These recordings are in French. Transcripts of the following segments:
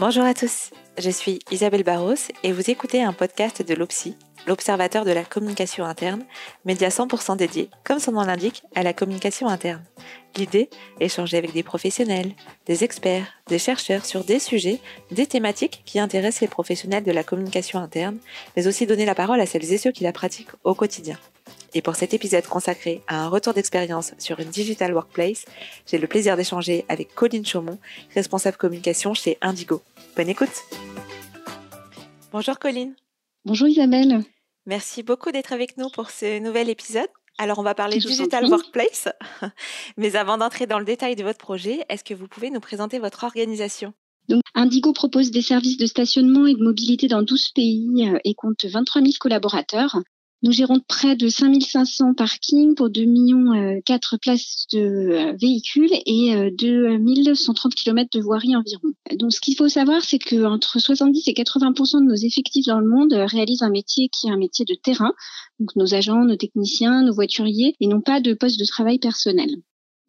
Bonjour à tous, je suis Isabelle Barros et vous écoutez un podcast de l'OPSI, l'Observateur de la communication interne, média 100% dédié, comme son nom l'indique, à la communication interne. L'idée, échanger avec des professionnels, des experts, des chercheurs sur des sujets, des thématiques qui intéressent les professionnels de la communication interne, mais aussi donner la parole à celles et ceux qui la pratiquent au quotidien. Et pour cet épisode consacré à un retour d'expérience sur une digital workplace, j'ai le plaisir d'échanger avec Colline Chaumont, responsable communication chez Indigo. Bonne écoute. Bonjour Colline. Bonjour Isabelle. Merci beaucoup d'être avec nous pour ce nouvel épisode. Alors, on va parler Digital Workplace. Mais avant d'entrer dans le détail de votre projet, est-ce que vous pouvez nous présenter votre organisation? Donc, Indigo propose des services de stationnement et de mobilité dans 12 pays euh, et compte 23 000 collaborateurs. Nous gérons près de 5500 parkings pour 2 millions 4 euh, places de euh, véhicules et 2130 euh, km de voirie environ. Donc ce qu'il faut savoir, c'est que entre 70 et 80% de nos effectifs dans le monde réalisent un métier qui est un métier de terrain. Donc nos agents, nos techniciens, nos voituriers et n'ont pas de poste de travail personnel.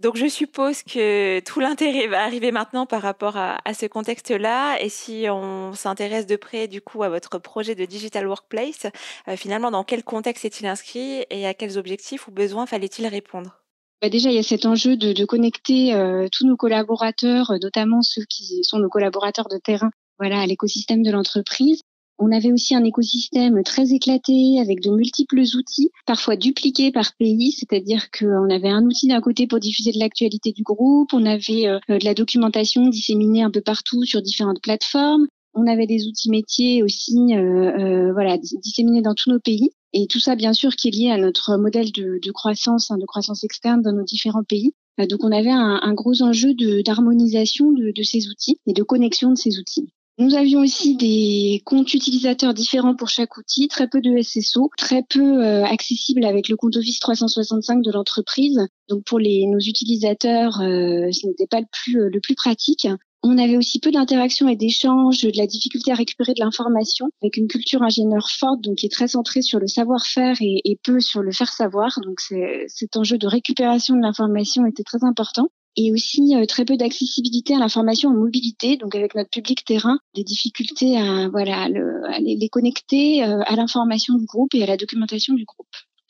Donc je suppose que tout l'intérêt va arriver maintenant par rapport à, ce contexte-là. Et si on s'intéresse de près du coup à votre projet de digital workplace, euh, finalement dans quel contexte est-il inscrit et à quels objectifs ou besoins fallait-il répondre? Bah déjà, il y a cet enjeu de, connecter euh, tous nos collaborateurs, notamment ceux qui sont nos collaborateurs de terrain, voilà, à l'écosystème de l'entreprise. On avait aussi un écosystème très éclaté avec de multiples outils, parfois dupliqués par pays, c'est-à-dire qu'on avait un outil d'un côté pour diffuser de l'actualité du groupe, on avait euh, de la documentation disséminée un peu partout sur différentes plateformes, on avait des outils métiers aussi, euh, euh, voilà, disséminés dans tous nos pays. Et tout ça, bien sûr, qui est lié à notre modèle de, croissance, hein, de croissance externe dans nos différents pays. donc, on avait un, gros enjeu d'harmonisation de, de ces outils et de connexion de ces outils. Nous avions aussi des comptes utilisateurs différents pour chaque outil, très peu de SSO, très peu euh, accessible avec le compte Office 365 de l'entreprise. Donc pour les, nos utilisateurs, euh, ce n'était pas le plus, euh, le plus pratique. On avait aussi peu d'interactions et d'échanges, de la difficulté à récupérer de l'information, avec une culture ingénieur forte, donc qui est très centrée sur le savoir-faire et, et, peu sur le faire savoir. Donc cet enjeu de récupération de l'information était très important et aussi euh, très peu d'accessibilité à l'information en mobilité, donc avec notre public terrain, des difficultés à voilà à les, connecter euh, à l'information du groupe et à la documentation du groupe.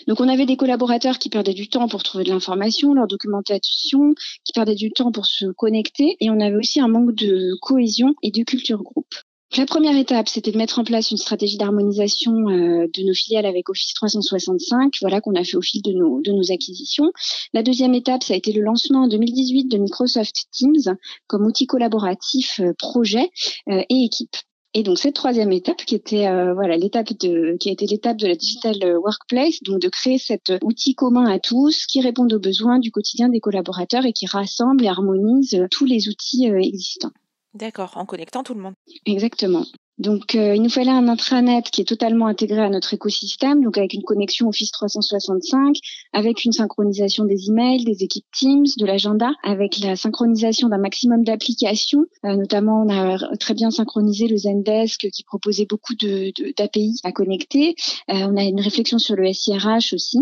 Donc on avait des collaborateurs qui perdaient du temps pour trouver de l'information, leur documentation, qui perdaient du temps pour se connecter, et on avait aussi un manque de cohésion et de culture groupe. La première étape, c'était de mettre en place une stratégie d'harmonisation euh, de nos filiales avec Office 365, voilà qu'on a fait au fil de nos, acquisitions. La deuxième étape, ça a été le lancement en 2018 de Microsoft Teams comme outil collaboratif, euh, projet euh, et équipe. Et donc cette troisième étape, qui était voilà l'étape de, qui a été l'étape de la digital workplace, donc de créer cet outil commun à tous qui répond aux besoins du quotidien des collaborateurs et qui rassemble et harmonise tous les outils existants. D'accord, en connectant tout le monde. Exactement. Donc, euh, il nous fallait un intranet qui est totalement intégré à notre écosystème, donc avec une connexion Office 365, avec une synchronisation des emails, des équipes Teams, de l'agenda, avec la synchronisation d'un maximum d'applications. Euh, notamment, on a très bien synchronisé le Zendesk qui proposait beaucoup d'API de, à connecter. Euh, on a une réflexion sur le SIRH aussi.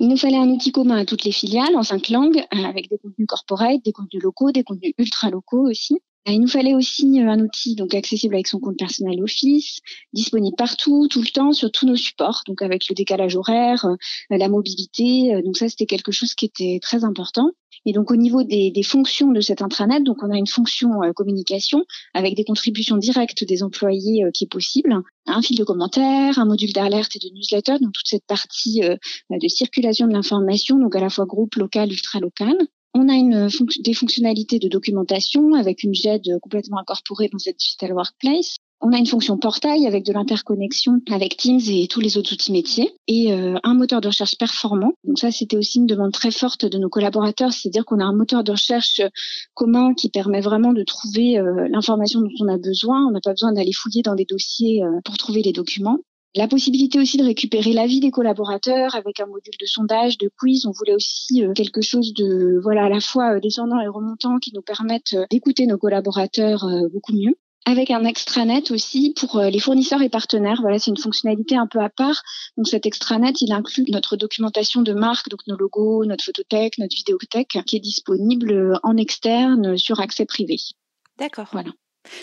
Il nous fallait un outil commun à toutes les filiales en cinq langues, avec des contenus corporate, des contenus locaux, des contenus ultra locaux aussi. Il nous fallait aussi euh, un outil donc accessible avec son compte personnel Office, disponible partout, tout le temps, sur tous nos supports, donc avec le décalage horaire, euh, la mobilité. Euh, donc ça, c'était quelque chose qui était très important. Et donc au niveau des, fonctions de cet intranet, donc on a une fonction communication avec des contributions directes des employés qui est possible, un fil de commentaires, un module d'alerte et de newsletter, donc toute cette partie de circulation de l'information, donc à la fois groupe local, ultra local. On a une, des fonctionnalités de documentation avec une GED complètement incorporée dans cette digital workplace. On a une fonction portail avec de l'interconnexion avec Teams et tous les autres outils métiers et euh, un moteur de recherche performant. Donc ça, c'était aussi une demande très forte de nos collaborateurs, c'est-à-dire qu'on a un moteur de recherche commun qui permet vraiment de trouver euh, l'information dont on a besoin. On n'a pas besoin d'aller fouiller dans des dossiers euh, pour trouver les documents. La possibilité aussi de récupérer l'avis des collaborateurs avec un module de sondage, de quiz. On voulait aussi euh, quelque chose de, voilà, à la fois euh, descendant et remontant qui nous permettent euh, d'écouter nos collaborateurs beaucoup mieux avec un extranet aussi pour les fournisseurs et partenaires. Voilà, c'est une fonctionnalité un peu à part. Donc cet extranet, il inclut notre documentation de marque, donc nos logos, notre photothèque, notre vidéothèque, qui est disponible en externe sur accès privé. D'accord. Voilà.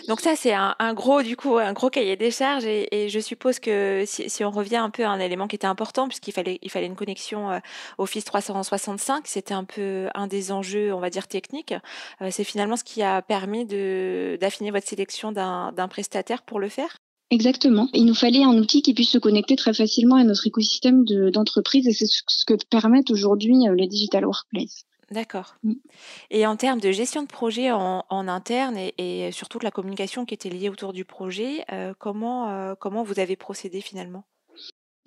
Donc ça, c'est un, gros, du coup, un gros cahier des charges. Et, je suppose que si, on revient un peu à un élément qui était important, puisqu'il fallait, il fallait une connexion euh, Office 365, c'était un peu un des enjeux, on va dire, techniques. Euh, c'est finalement ce qui a permis d'affiner votre sélection d'un prestataire pour le faire Exactement. Il nous fallait un outil qui puisse se connecter très facilement à notre écosystème d'entreprise et c'est ce que permettent aujourd'hui euh, les digital workplace. D'accord. Mmh. Et en termes de gestion de projet en, interne et, surtout de la communication qui était liée autour du projet, euh, comment, euh, comment vous avez procédé finalement?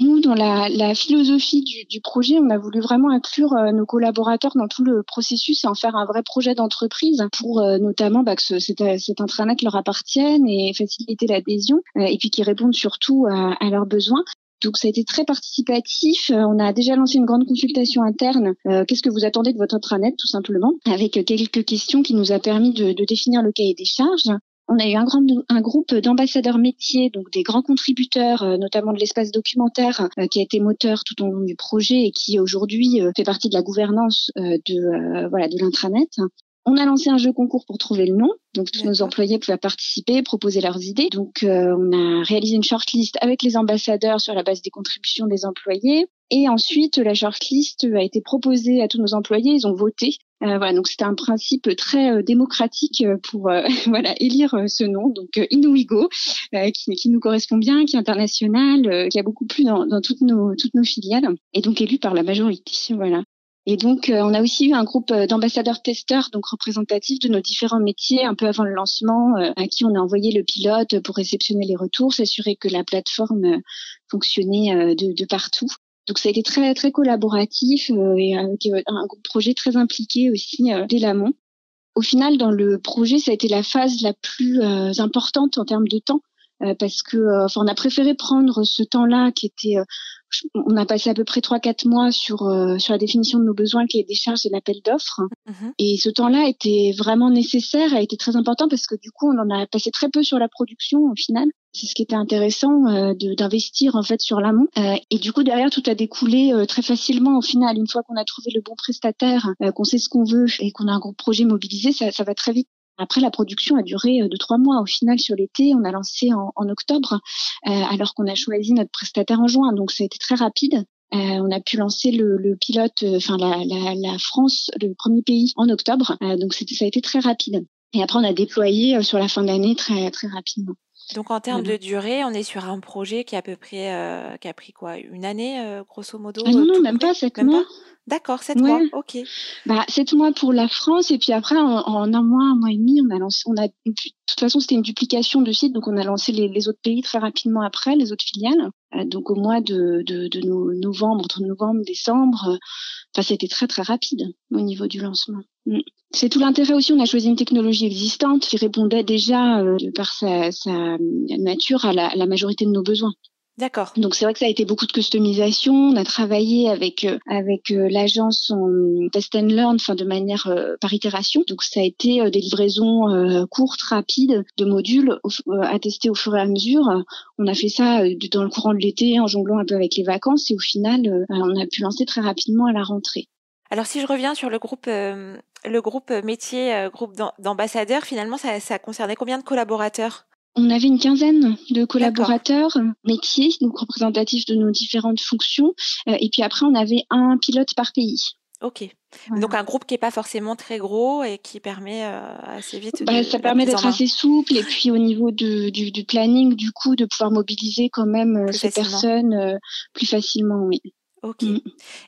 Nous, dans la, philosophie du, projet, on a voulu vraiment inclure euh, nos collaborateurs dans tout le processus et en faire un vrai projet d'entreprise pour notamment bah, que ce, cet, intranet leur appartienne et faciliter l'adhésion et puis qu'ils répondent surtout à leurs besoins. Donc ça a été très participatif. Euh, on a déjà lancé une grande consultation interne. Euh, qu'est-ce que vous attendez de votre intranet, tout simplement, avec quelques questions qui nous a permis de, définir le cahier des charges. On a eu un, grand, un groupe d'ambassadeurs métiers, donc des grands contributeurs, euh, notamment de l'espace documentaire, qui a été moteur tout au long du projet et qui aujourd'hui fait partie de la gouvernance de voilà de l'intranet. On a lancé un jeu concours pour trouver le nom. Donc tous nos employés pouvaient participer, proposer leurs idées. Donc euh, on a réalisé une shortlist avec les ambassadeurs sur la base des contributions des employés. Et ensuite la shortlist a été proposée à tous nos employés. Ils ont voté. Euh, voilà, donc c'était un principe très euh, démocratique pour voilà élire ce nom. Donc Inuigo, qui, qui, nous correspond bien, qui est international, qui a beaucoup plu dans, dans toutes nos toutes nos filiales, et donc élu par la majorité. Voilà. Et donc, euh, on a aussi eu un groupe euh, d'ambassadeurs testeurs, donc représentatifs de nos différents métiers, un peu avant le lancement, euh, à qui on a envoyé le pilote pour réceptionner les retours, s'assurer que la plateforme fonctionnait de, de, partout. Donc, ça a été très très collaboratif et avec un projet très impliqué aussi dès l'amont. Au final, dans le projet, ça a été la phase la plus importante en termes de temps parce que enfin on a préféré prendre ce temps-là qui était on a passé à peu près 3-4 mois sur, euh, sur la définition de nos besoins, qui est des charges et l'appel d'offres. Mhm. Et ce temps-là était vraiment nécessaire, a été très important parce que du coup, on en a passé très peu sur la production au final. C'est ce qui était intéressant euh, d'investir en fait sur l'amont. Euh, et du coup, derrière, tout a découlé très facilement au final. Une fois qu'on a trouvé le bon prestataire, qu'on sait ce qu'on veut et qu'on a un gros projet mobilisé, ça, ça va très vite. Après, la production a duré euh, de trois mois. Au final, sur l'été, on a lancé en, octobre, euh, alors qu'on a choisi notre prestataire en juin. Donc, ça a été très rapide. Euh, on a pu lancer le, pilote, enfin la, France, le premier pays, en octobre. donc, ça a été très rapide. Et après, on a déployé sur la fin de l'année très très rapidement. Donc en termes de durée, on est sur un projet qui a à peu près qui a pris quoi? Une année grosso modo. Ah non non même pas sept mois. D'accord, sept mois, ok. Bah, sept mois pour la France, et puis après, en, un mois, un mois et demi, on a lancé, on a, de toute façon, c'était une duplication de sites, donc on a lancé les, autres pays très rapidement après, les autres filiales. Euh, donc au mois de, de, de novembre, entre novembre, décembre, euh, enfin, c'était très très rapide au niveau du lancement. Mm. C'est tout l'intérêt aussi, on a choisi une technologie existante qui répondait déjà, euh, par sa, sa nature, à la majorité de nos besoins. D'accord. Donc c'est vrai que ça a été beaucoup de customisation. On a travaillé avec euh, avec euh, l'agence en test and learn, enfin de manière euh, par itération. Donc ça a été des livraisons courtes, rapides de modules à tester au fur et à mesure. On a fait ça dans le courant de l'été en jonglant un peu avec les vacances et au final on a pu lancer très rapidement à la rentrée. Alors si je reviens sur le groupe le groupe métier, groupe d'ambassadeurs, finalement ça, ça concernait combien de collaborateurs? On avait une quinzaine de collaborateurs métiers, donc représentatifs de nos différentes fonctions. Euh, et puis après, on avait un pilote par pays. Ok. Donc un groupe qui n'est pas forcément très gros et qui permet euh, assez vite. Bah, ça permet d'être assez souple et puis au niveau du, planning, du coup, de pouvoir mobiliser quand même euh, ces personnes plus facilement, oui. Ok. Mmh.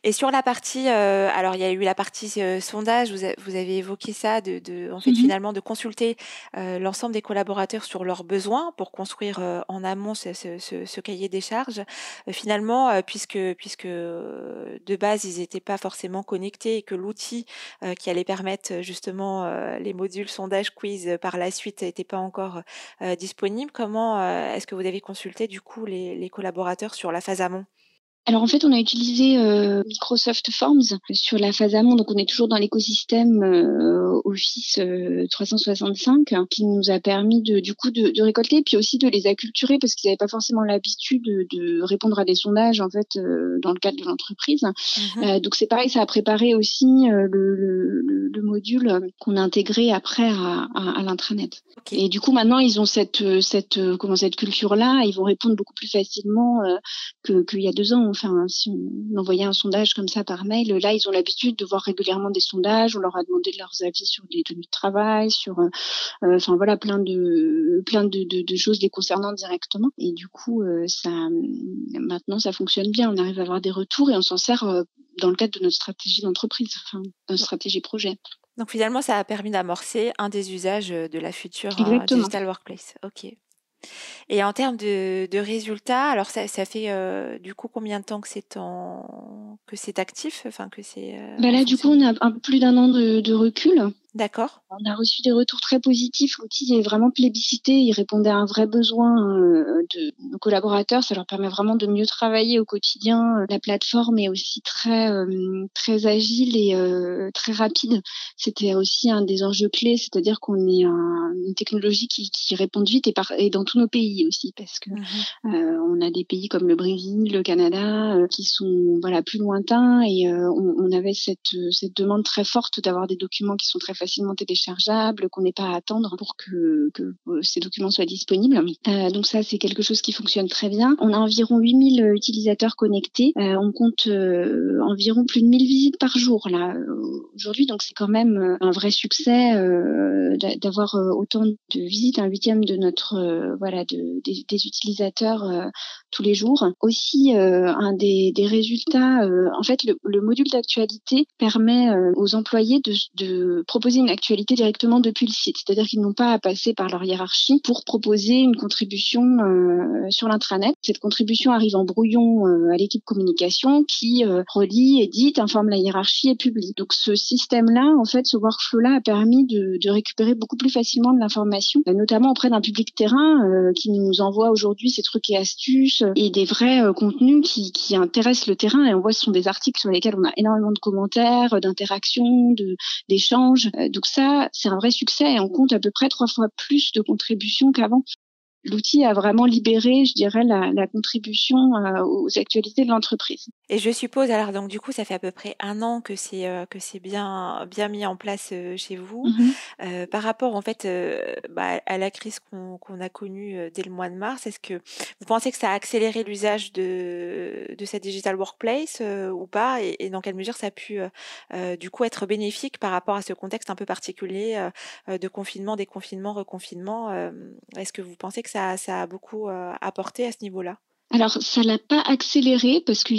Et sur la partie, euh, alors il y a eu la partie euh, sondage, vous, vous, avez évoqué ça, de, de en fait mmh finalement de consulter euh, l'ensemble des collaborateurs sur leurs besoins pour construire en amont ce, ce, ce, cahier des charges. finalement, puisque puisque de base ils n'étaient pas forcément connectés et que l'outil qui allait permettre justement les modules sondage quiz par la suite n'était pas encore disponible, comment est-ce que vous avez consulté du coup les, les collaborateurs sur la phase amont? Alors en fait, on a utilisé euh, Microsoft Forms sur la phase amont, donc on est toujours dans l'écosystème euh, Office 365 euh, qui nous a permis de, du coup de, de récolter, puis aussi de les acculturer parce qu'ils n'avaient pas forcément l'habitude de, de, répondre à des sondages en fait dans le cadre de l'entreprise. Mhm. donc c'est pareil, ça a préparé aussi le, le, le, module qu'on a intégré après à, à, à l'intranet. Et du coup maintenant ils ont cette cette comment cette culture là, ils vont répondre beaucoup plus facilement que qu'il y a deux ans. Enfin, si on envoyait un sondage comme ça par mail, là, ils ont l'habitude de voir régulièrement des sondages. On leur a demandé de leurs avis sur les tenues de travail, sur, euh, euh, enfin voilà, plein de, plein de, de, de, choses les concernant directement. Et du coup, euh, ça, maintenant, ça fonctionne bien. On arrive à avoir des retours et on s'en sert dans le cadre de notre stratégie d'entreprise, enfin, notre stratégie projet. Donc finalement, ça a permis d'amorcer un des usages de la future digital workplace. Ok. Et en termes de, de résultats, alors ça, ça fait euh, du coup combien de temps que c'est en... que c'est actif, enfin que c'est. Euh, bah là, du coup, on a un peu plus d'un an de, de recul. D'accord. On a reçu des retours très positifs. L'outil est vraiment plébiscité. Il répondait à un vrai besoin euh, de nos collaborateurs. Ça leur permet vraiment de mieux travailler au quotidien. La plateforme est aussi très euh, très agile et euh, très rapide. C'était aussi un des enjeux clés, c'est-à-dire qu'on est une technologie qui, qui répond vite et, par, et dans tous nos pays aussi, parce que mmh on a des pays comme le Brésil, le Canada, qui sont voilà plus lointains et on, on, avait cette cette demande très forte d'avoir des documents qui sont très faciles facilement téléchargeable, qu'on n'ait pas à attendre pour que, que euh, ces documents soient disponibles. Euh, donc ça, c'est quelque chose qui fonctionne très bien. On a environ 8000 euh, utilisateurs connectés. On compte environ plus de 1000 visites par jour là aujourd'hui. Donc c'est quand même un vrai succès d'avoir autant de visites, un huitième de notre voilà de, des, utilisateurs tous les jours. Aussi, un des, résultats, en fait, le, le module d'actualité permet aux employés de proposer une actualité directement depuis le site. C'est-à-dire qu'ils n'ont pas à passer par leur hiérarchie pour proposer une contribution euh, sur l'intranet. Cette contribution arrive en brouillon euh, à l'équipe communication qui euh, relie, édite, informe la hiérarchie et publie. Donc ce système-là, en fait, ce workflow-là a permis de, récupérer beaucoup plus facilement de l'information, notamment auprès d'un public terrain qui nous envoie aujourd'hui ces trucs et astuces et des vrais contenus qui, qui intéressent le terrain. Et on voit ce sont des articles sur lesquels on a énormément de commentaires, d'interactions, d'échanges. Euh, donc ça, c'est un vrai succès et on compte à peu près trois fois plus de contributions qu'avant l'outil a vraiment libéré, je dirais, la, la contribution euh, aux actualités de l'entreprise. Et je suppose, alors donc du coup, ça fait à peu près un an que c'est euh, que c'est bien bien mis en place euh, chez vous. Mmh euh, par rapport en fait bah, à la crise qu'on a connue dès le mois de mars, est-ce que vous pensez que ça a accéléré l'usage de de cette digital workplace ou pas? Et, et, dans quelle mesure ça a pu du coup être bénéfique par rapport à ce contexte un peu particulier de confinement, déconfinement, reconfinement Est-ce que vous pensez que ça ça, a beaucoup euh, apporté à ce niveau-là alors, ça l'a pas accéléré parce que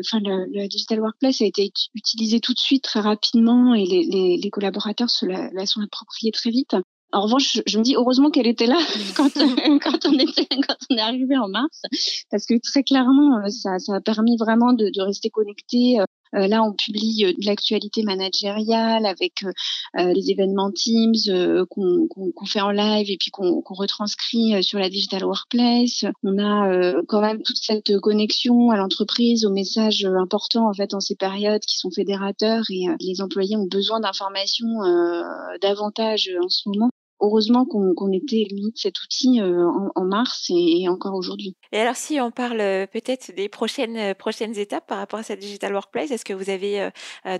enfin, le, digital workplace a été utilisé tout de suite très rapidement et les, les, les collaborateurs se la, la, sont appropriés très vite. En revanche, je, me dis heureusement qu'elle était là quand, quand, on était, quand on est arrivé en mars, parce que très clairement, euh, ça, ça a permis vraiment de, de rester connecté euh, euh, là, on publie euh, de l'actualité managériale avec euh, les événements Teams qu'on fait en live et puis qu'on retranscrit sur la digital workplace. On a quand même toute cette connexion à l'entreprise, aux messages importants en fait en ces périodes qui sont fédérateurs et les employés ont besoin d'informations davantage en ce moment heureusement qu'on était de cet outil euh, en, mars et, encore aujourd'hui. Et alors si on parle euh, peut-être des prochaines euh, prochaines étapes par rapport à cette digital workplace, est-ce que vous avez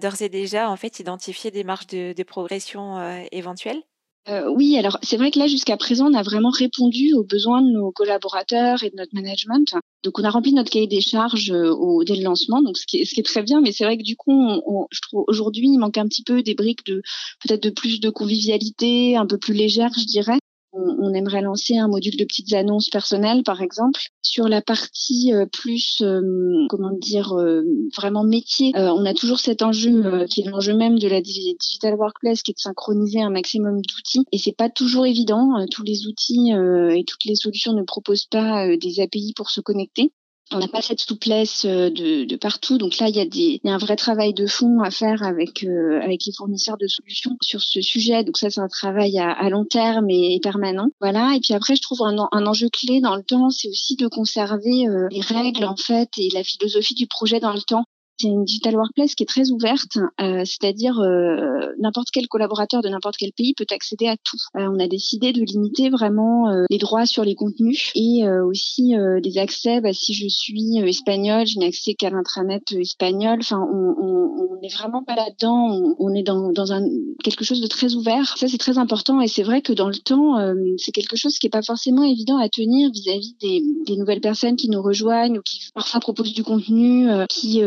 d'ores et déjà en fait identifié des marges de, de progression éventuelles? Euh, oui, alors c'est vrai que là jusqu'à présent on a vraiment répondu aux besoins de nos collaborateurs et de notre management. Donc on a rempli notre cahier des charges euh, au, dès le lancement, donc ce qui est, ce qui est très bien. Mais c'est vrai que du coup, on, je trouve aujourd'hui il manque un petit peu des briques de peut-être de plus de convivialité, un peu plus légère, je dirais on, aimerait lancer un module de petites annonces personnelles, par exemple. Sur la partie euh, plus, euh, comment dire, euh, vraiment métier, on a toujours cet enjeu qui est l'enjeu même de la digital workplace, qui est de synchroniser un maximum d'outils. Et c'est pas toujours évident. tous les outils et toutes les solutions ne proposent pas des API pour se connecter. On n'a pas cette souplesse de, de, partout. Donc là, il y, a des, il y a un vrai travail de fond à faire avec avec les fournisseurs de solutions sur ce sujet. Donc ça, c'est un travail à, à, long terme et, permanent. Voilà. Et puis après, je trouve un, un enjeu clé dans le temps, c'est aussi de conserver les règles en fait et la philosophie du projet dans le temps. C'est une digital workplace qui est très ouverte, euh, c'est-à-dire euh, n'importe quel collaborateur de n'importe quel pays peut accéder à tout. Euh, on a décidé de limiter vraiment les droits sur les contenus et aussi des accès. Bah, si je suis espagnol, je n'ai accès qu'à l'intranet espagnol. Enfin, on n'est vraiment pas là-dedans. On, est dans, dans un, quelque chose de très ouvert. Ça, c'est très important et c'est vrai que dans le temps, c'est quelque chose qui n'est pas forcément évident à tenir vis-à-vis des, des, nouvelles personnes qui nous rejoignent ou qui parfois proposent du contenu qui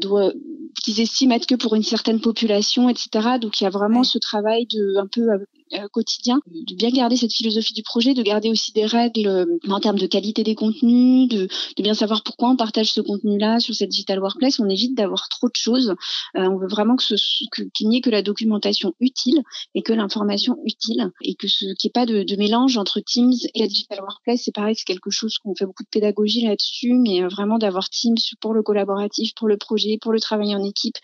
doit qu'ils estiment être que pour une certaine population, etc. Donc il y a vraiment ce travail de un peu euh, quotidien, de bien garder cette philosophie du projet, de garder aussi des règles euh, en termes de qualité des contenus, de, de bien savoir pourquoi on partage ce contenu-là sur cette digital workplace. On évite d'avoir trop de choses. Euh, on veut vraiment que qu'il n'y ait que la documentation utile et que l'information utile et que ce qu'il n'y ait pas de, de, mélange entre Teams et la digital workplace. C'est pareil, c'est quelque chose qu'on fait beaucoup de pédagogie là-dessus, mais vraiment d'avoir Teams pour le collaboratif, pour le projet, pour le travail en équipe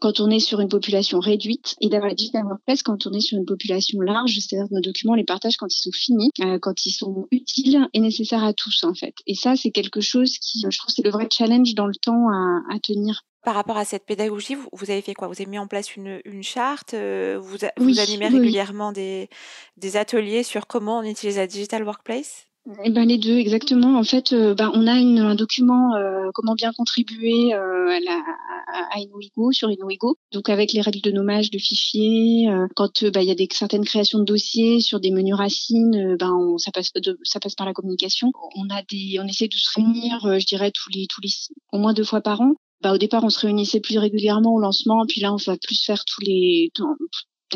quand on est sur une population réduite et d'avoir la digital workplace quand on est sur une population large, c'est-à-dire que nos documents, on les partage quand ils sont finis, euh, quand ils sont utiles et nécessaires à tous en fait. Et ça, c'est quelque chose qui, je trouve, c'est le vrai challenge dans le temps à, à tenir. Par rapport à cette pédagogie, vous, vous, avez fait quoi? Vous avez mis en place une, une charte euh, Vous, vous animez régulièrement des, des ateliers sur comment on utilise la digital workplace? Eh ben, les deux, exactement. En fait, euh, ben, on a une, un document euh, comment bien contribuer euh, à, la, Inuigo, sur Inuigo, donc avec les règles de nommage de fichiers. quand ben, il y a des certaines créations de dossiers sur des menus racines, ben on, ça passe ça passe par la communication. On a des, on essaie de se réunir, je dirais tous les tous les au moins deux fois par an. Bah, au départ, on se réunissait plus régulièrement au lancement, puis là, on va plus faire tous les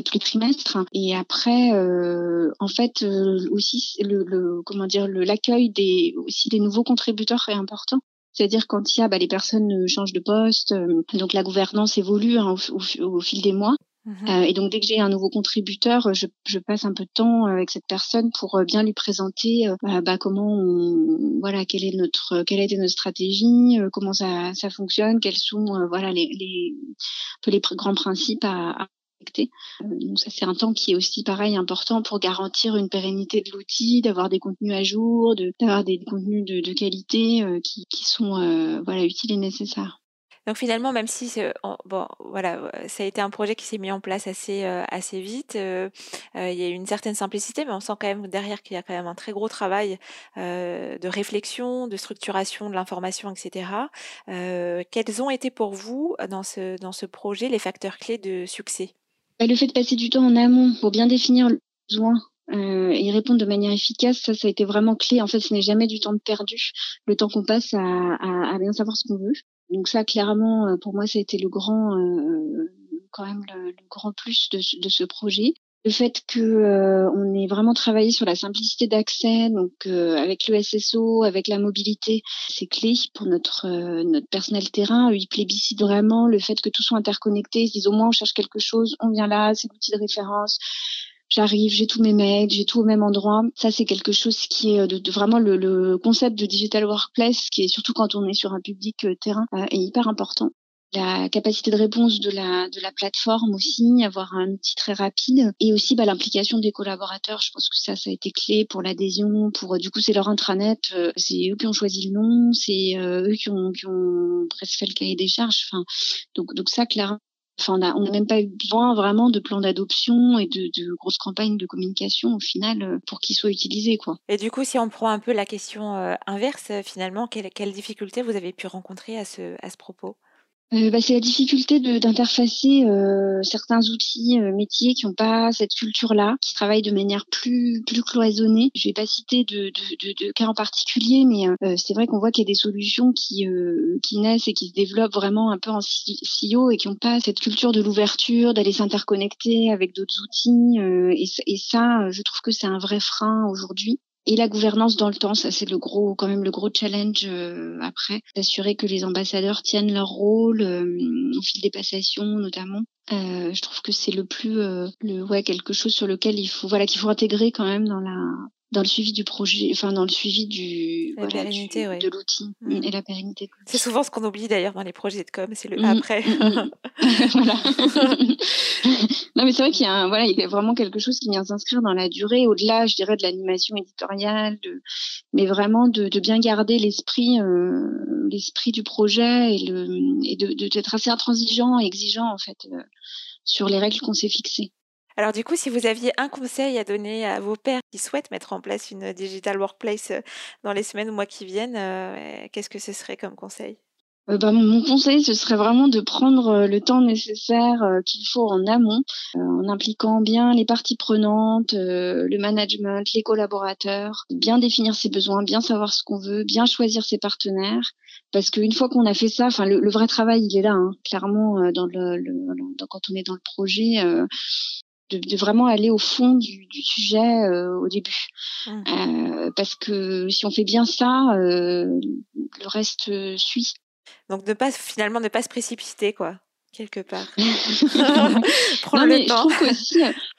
tous les trimestres. Et après, euh, en fait, euh, aussi le, le, comment dire, l'accueil des aussi des nouveaux contributeurs est important. C'est-à-dire quand il y a bah, les personnes changent de poste, euh, donc la gouvernance évolue hein, au, au, fil des mois. Mmh euh, et donc dès que j'ai un nouveau contributeur, je, je, passe un peu de temps avec cette personne pour bien lui présenter bah, bah, comment, on, voilà, quelle est notre, quelle a été notre stratégie, comment ça, ça fonctionne, quels sont, voilà, les, les, les grands principes à, euh, donc ça c'est un temps qui est aussi pareil important pour garantir une pérennité de l'outil, d'avoir des contenus à jour, d'avoir des contenus de, qualité euh, qui, sont euh, voilà utiles et nécessaires. Donc finalement, même si bon, voilà, ça a été un projet qui s'est mis en place assez assez vite, il y a une certaine simplicité, mais on sent quand même derrière qu'il y a quand même un très gros travail de réflexion, de structuration de l'information, etc. quels ont été pour vous dans ce dans ce projet les facteurs clés de succès? Bah, le fait de passer du temps en amont pour bien définir le besoin euh, et répondre de manière efficace, ça, ça a été vraiment clé. En fait, ce n'est jamais du temps perdu, le temps qu'on passe à, bien savoir ce qu'on veut. Donc ça, clairement, euh, pour moi, ça a été le grand, euh, quand même le, le, grand plus de, de ce projet le fait que euh, on ait vraiment travaillé sur la simplicité d'accès, donc euh, avec le SSO, avec la mobilité, c'est clé pour notre euh, notre personnel terrain. Ils plébiscitent vraiment le fait que tout soit interconnecté. Ils se disent au moins on cherche quelque chose, on vient là, c'est l'outil de référence. J'arrive, j'ai tous mes mails, j'ai tout au même endroit. Ça, c'est quelque chose qui est de, vraiment le, le, concept de digital workplace, qui est surtout quand on est sur un public terrain, est hyper important la capacité de réponse de la, de la plateforme aussi, avoir un outil très rapide et aussi bah, l'implication des collaborateurs. Je pense que ça, ça a été clé pour l'adhésion. Pour du coup, c'est leur intranet, euh, c'est eux qui ont choisi le nom, c'est euh, eux qui ont, qui ont presque fait le cahier des charges. Enfin, donc, donc ça, clairement. Enfin, on n'a même pas eu besoin vraiment de plan d'adoption et de, de, grosses campagnes de communication au final euh, pour qu'ils soient utilisés. Quoi. Et du coup, si on prend un peu la question inverse, finalement, quelles quelle difficultés vous avez pu rencontrer à ce, à ce propos? Euh, bah, c'est la difficulté d'interfacer euh, certains outils euh, métiers qui n'ont pas cette culture-là, qui travaillent de manière plus plus cloisonnée. Je vais pas citer de, de, de, de cas en particulier, mais euh, c'est vrai qu'on voit qu'il y a des solutions qui qui naissent et qui se développent vraiment un peu en CEO et qui n'ont pas cette culture de l'ouverture, d'aller s'interconnecter avec d'autres outils. Et, ça, je trouve que c'est un vrai frein aujourd'hui et la gouvernance dans le temps, ça c'est le gros, quand même le gros challenge euh, après, d'assurer que les ambassadeurs tiennent leur rôle euh, au fil des passations notamment. Euh, je trouve que c'est le plus, euh, le ouais quelque chose sur lequel il faut, voilà, qu'il faut intégrer quand même dans la dans le suivi du projet, enfin dans le suivi du, la pérennité, de l'outil mm. et la pérennité. C'est souvent ce qu'on oublie d'ailleurs dans les projets de com, c'est le mm, après. Mm, voilà. non mais c'est vrai qu'il y a voilà, il y a vraiment quelque chose qui vient s'inscrire dans la durée, au-delà, je dirais, de l'animation éditoriale, de, mais vraiment de, de bien garder l'esprit, euh, l'esprit du projet et le et de d'être assez intransigeant et exigeant en fait euh, sur les règles qu'on s'est fixées. Alors du coup, si vous aviez un conseil à donner à vos pères qui souhaitent mettre en place une digital workplace euh, dans les semaines ou mois qui viennent, euh, qu'est-ce que ce serait comme conseil? Euh, bah, mon conseil, ce serait vraiment de prendre le temps nécessaire qu'il faut en amont, en impliquant bien les parties prenantes, le management, les collaborateurs, bien définir ses besoins, bien savoir ce qu'on veut, bien choisir ses partenaires, parce qu'une fois qu'on a fait ça, le, vrai travail, il est là, hein, clairement quand on est dans le projet de, vraiment aller au fond du, sujet euh, au début. Mmh. Euh, parce que si on fait bien ça, euh, le reste suit. Donc ne pas finalement ne pas se précipiter quoi quelque part. Prendre le temps.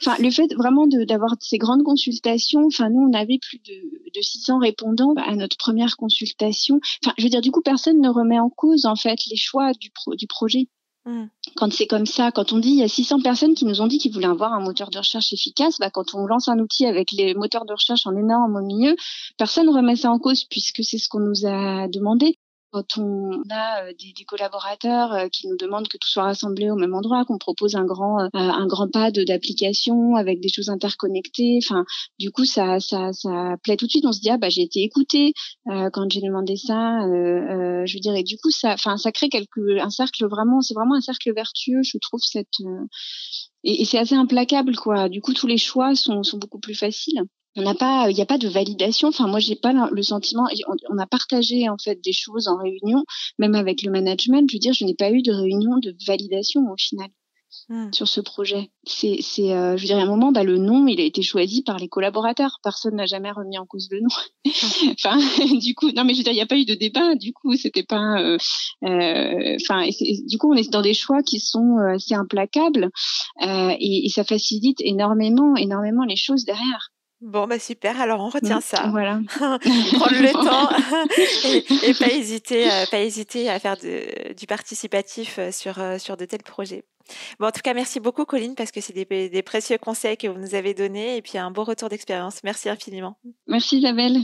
enfin, le fait vraiment d'avoir ces grandes consultations, enfin, nous, on avait plus de, de 600 répondants à notre première consultation. Enfin, je veux dire, du coup, personne ne remet en cause, en fait, les choix du, du projet. Mmh. Quand c'est comme ça, quand on dit il y a 600 personnes qui nous ont dit qu'ils voulaient avoir un moteur de recherche efficace, bah, quand on lance un outil avec les moteurs de recherche en énorme au milieu, personne ne remet ça en cause puisque c'est ce qu'on nous a demandé quand on a euh, des, des collaborateurs euh, qui nous demandent que tout soit rassemblé au même endroit, qu'on propose un grand euh, un grand pad d'application avec des choses interconnectées, enfin du coup ça ça ça plaît tout de suite. On se dit ah bah j'ai été écoutée quand j'ai demandé ça. je veux dire et du coup ça enfin ça crée quelque un cercle vraiment c'est vraiment un cercle vertueux je trouve cette et, et c'est assez implacable quoi. Du coup tous les choix sont sont beaucoup plus faciles on n'a pas, il n'y a pas de validation. Enfin, moi, j'ai pas le sentiment. On, a partagé en fait des choses en réunion, même avec le management. Je veux dire, je n'ai pas eu de réunion de validation au final hmm. sur ce projet. C'est, c'est, euh, je veux dire, à un moment, bah, le nom, il a été choisi par les collaborateurs. Personne n'a jamais remis en cause le nom. Hmm. enfin, du coup, non, mais je veux dire, il n'y a pas eu de débat. Du coup, c'était pas. Euh, euh, enfin, du coup, on est dans des choix qui sont assez implacables et, et ça facilite énormément, énormément les choses derrière. Bon, bah super, alors on retient ça. Voilà. Prendre le temps et, pas, hésiter, euh, pas hésiter à faire du participatif euh, sur, euh, sur de tels projets. Bon, en tout cas, merci beaucoup, Colline, parce que c'est des, des, précieux conseils que vous nous avez donnés et puis un beau retour d'expérience. Merci infiniment. Merci, Isabelle.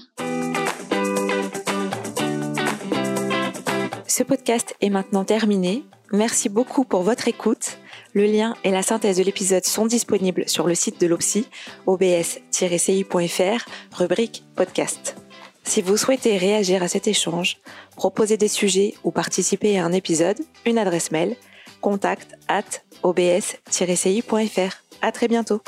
Ce podcast est maintenant terminé. Merci beaucoup pour votre écoute. Le lien et la synthèse de l'épisode sont disponibles sur le site de l'OPSI, obs-ci.fr, rubrique podcast. Si vous souhaitez réagir à cet échange, proposer des sujets ou participer à un épisode, une adresse mail, contact at obs-ci.fr. À très bientôt.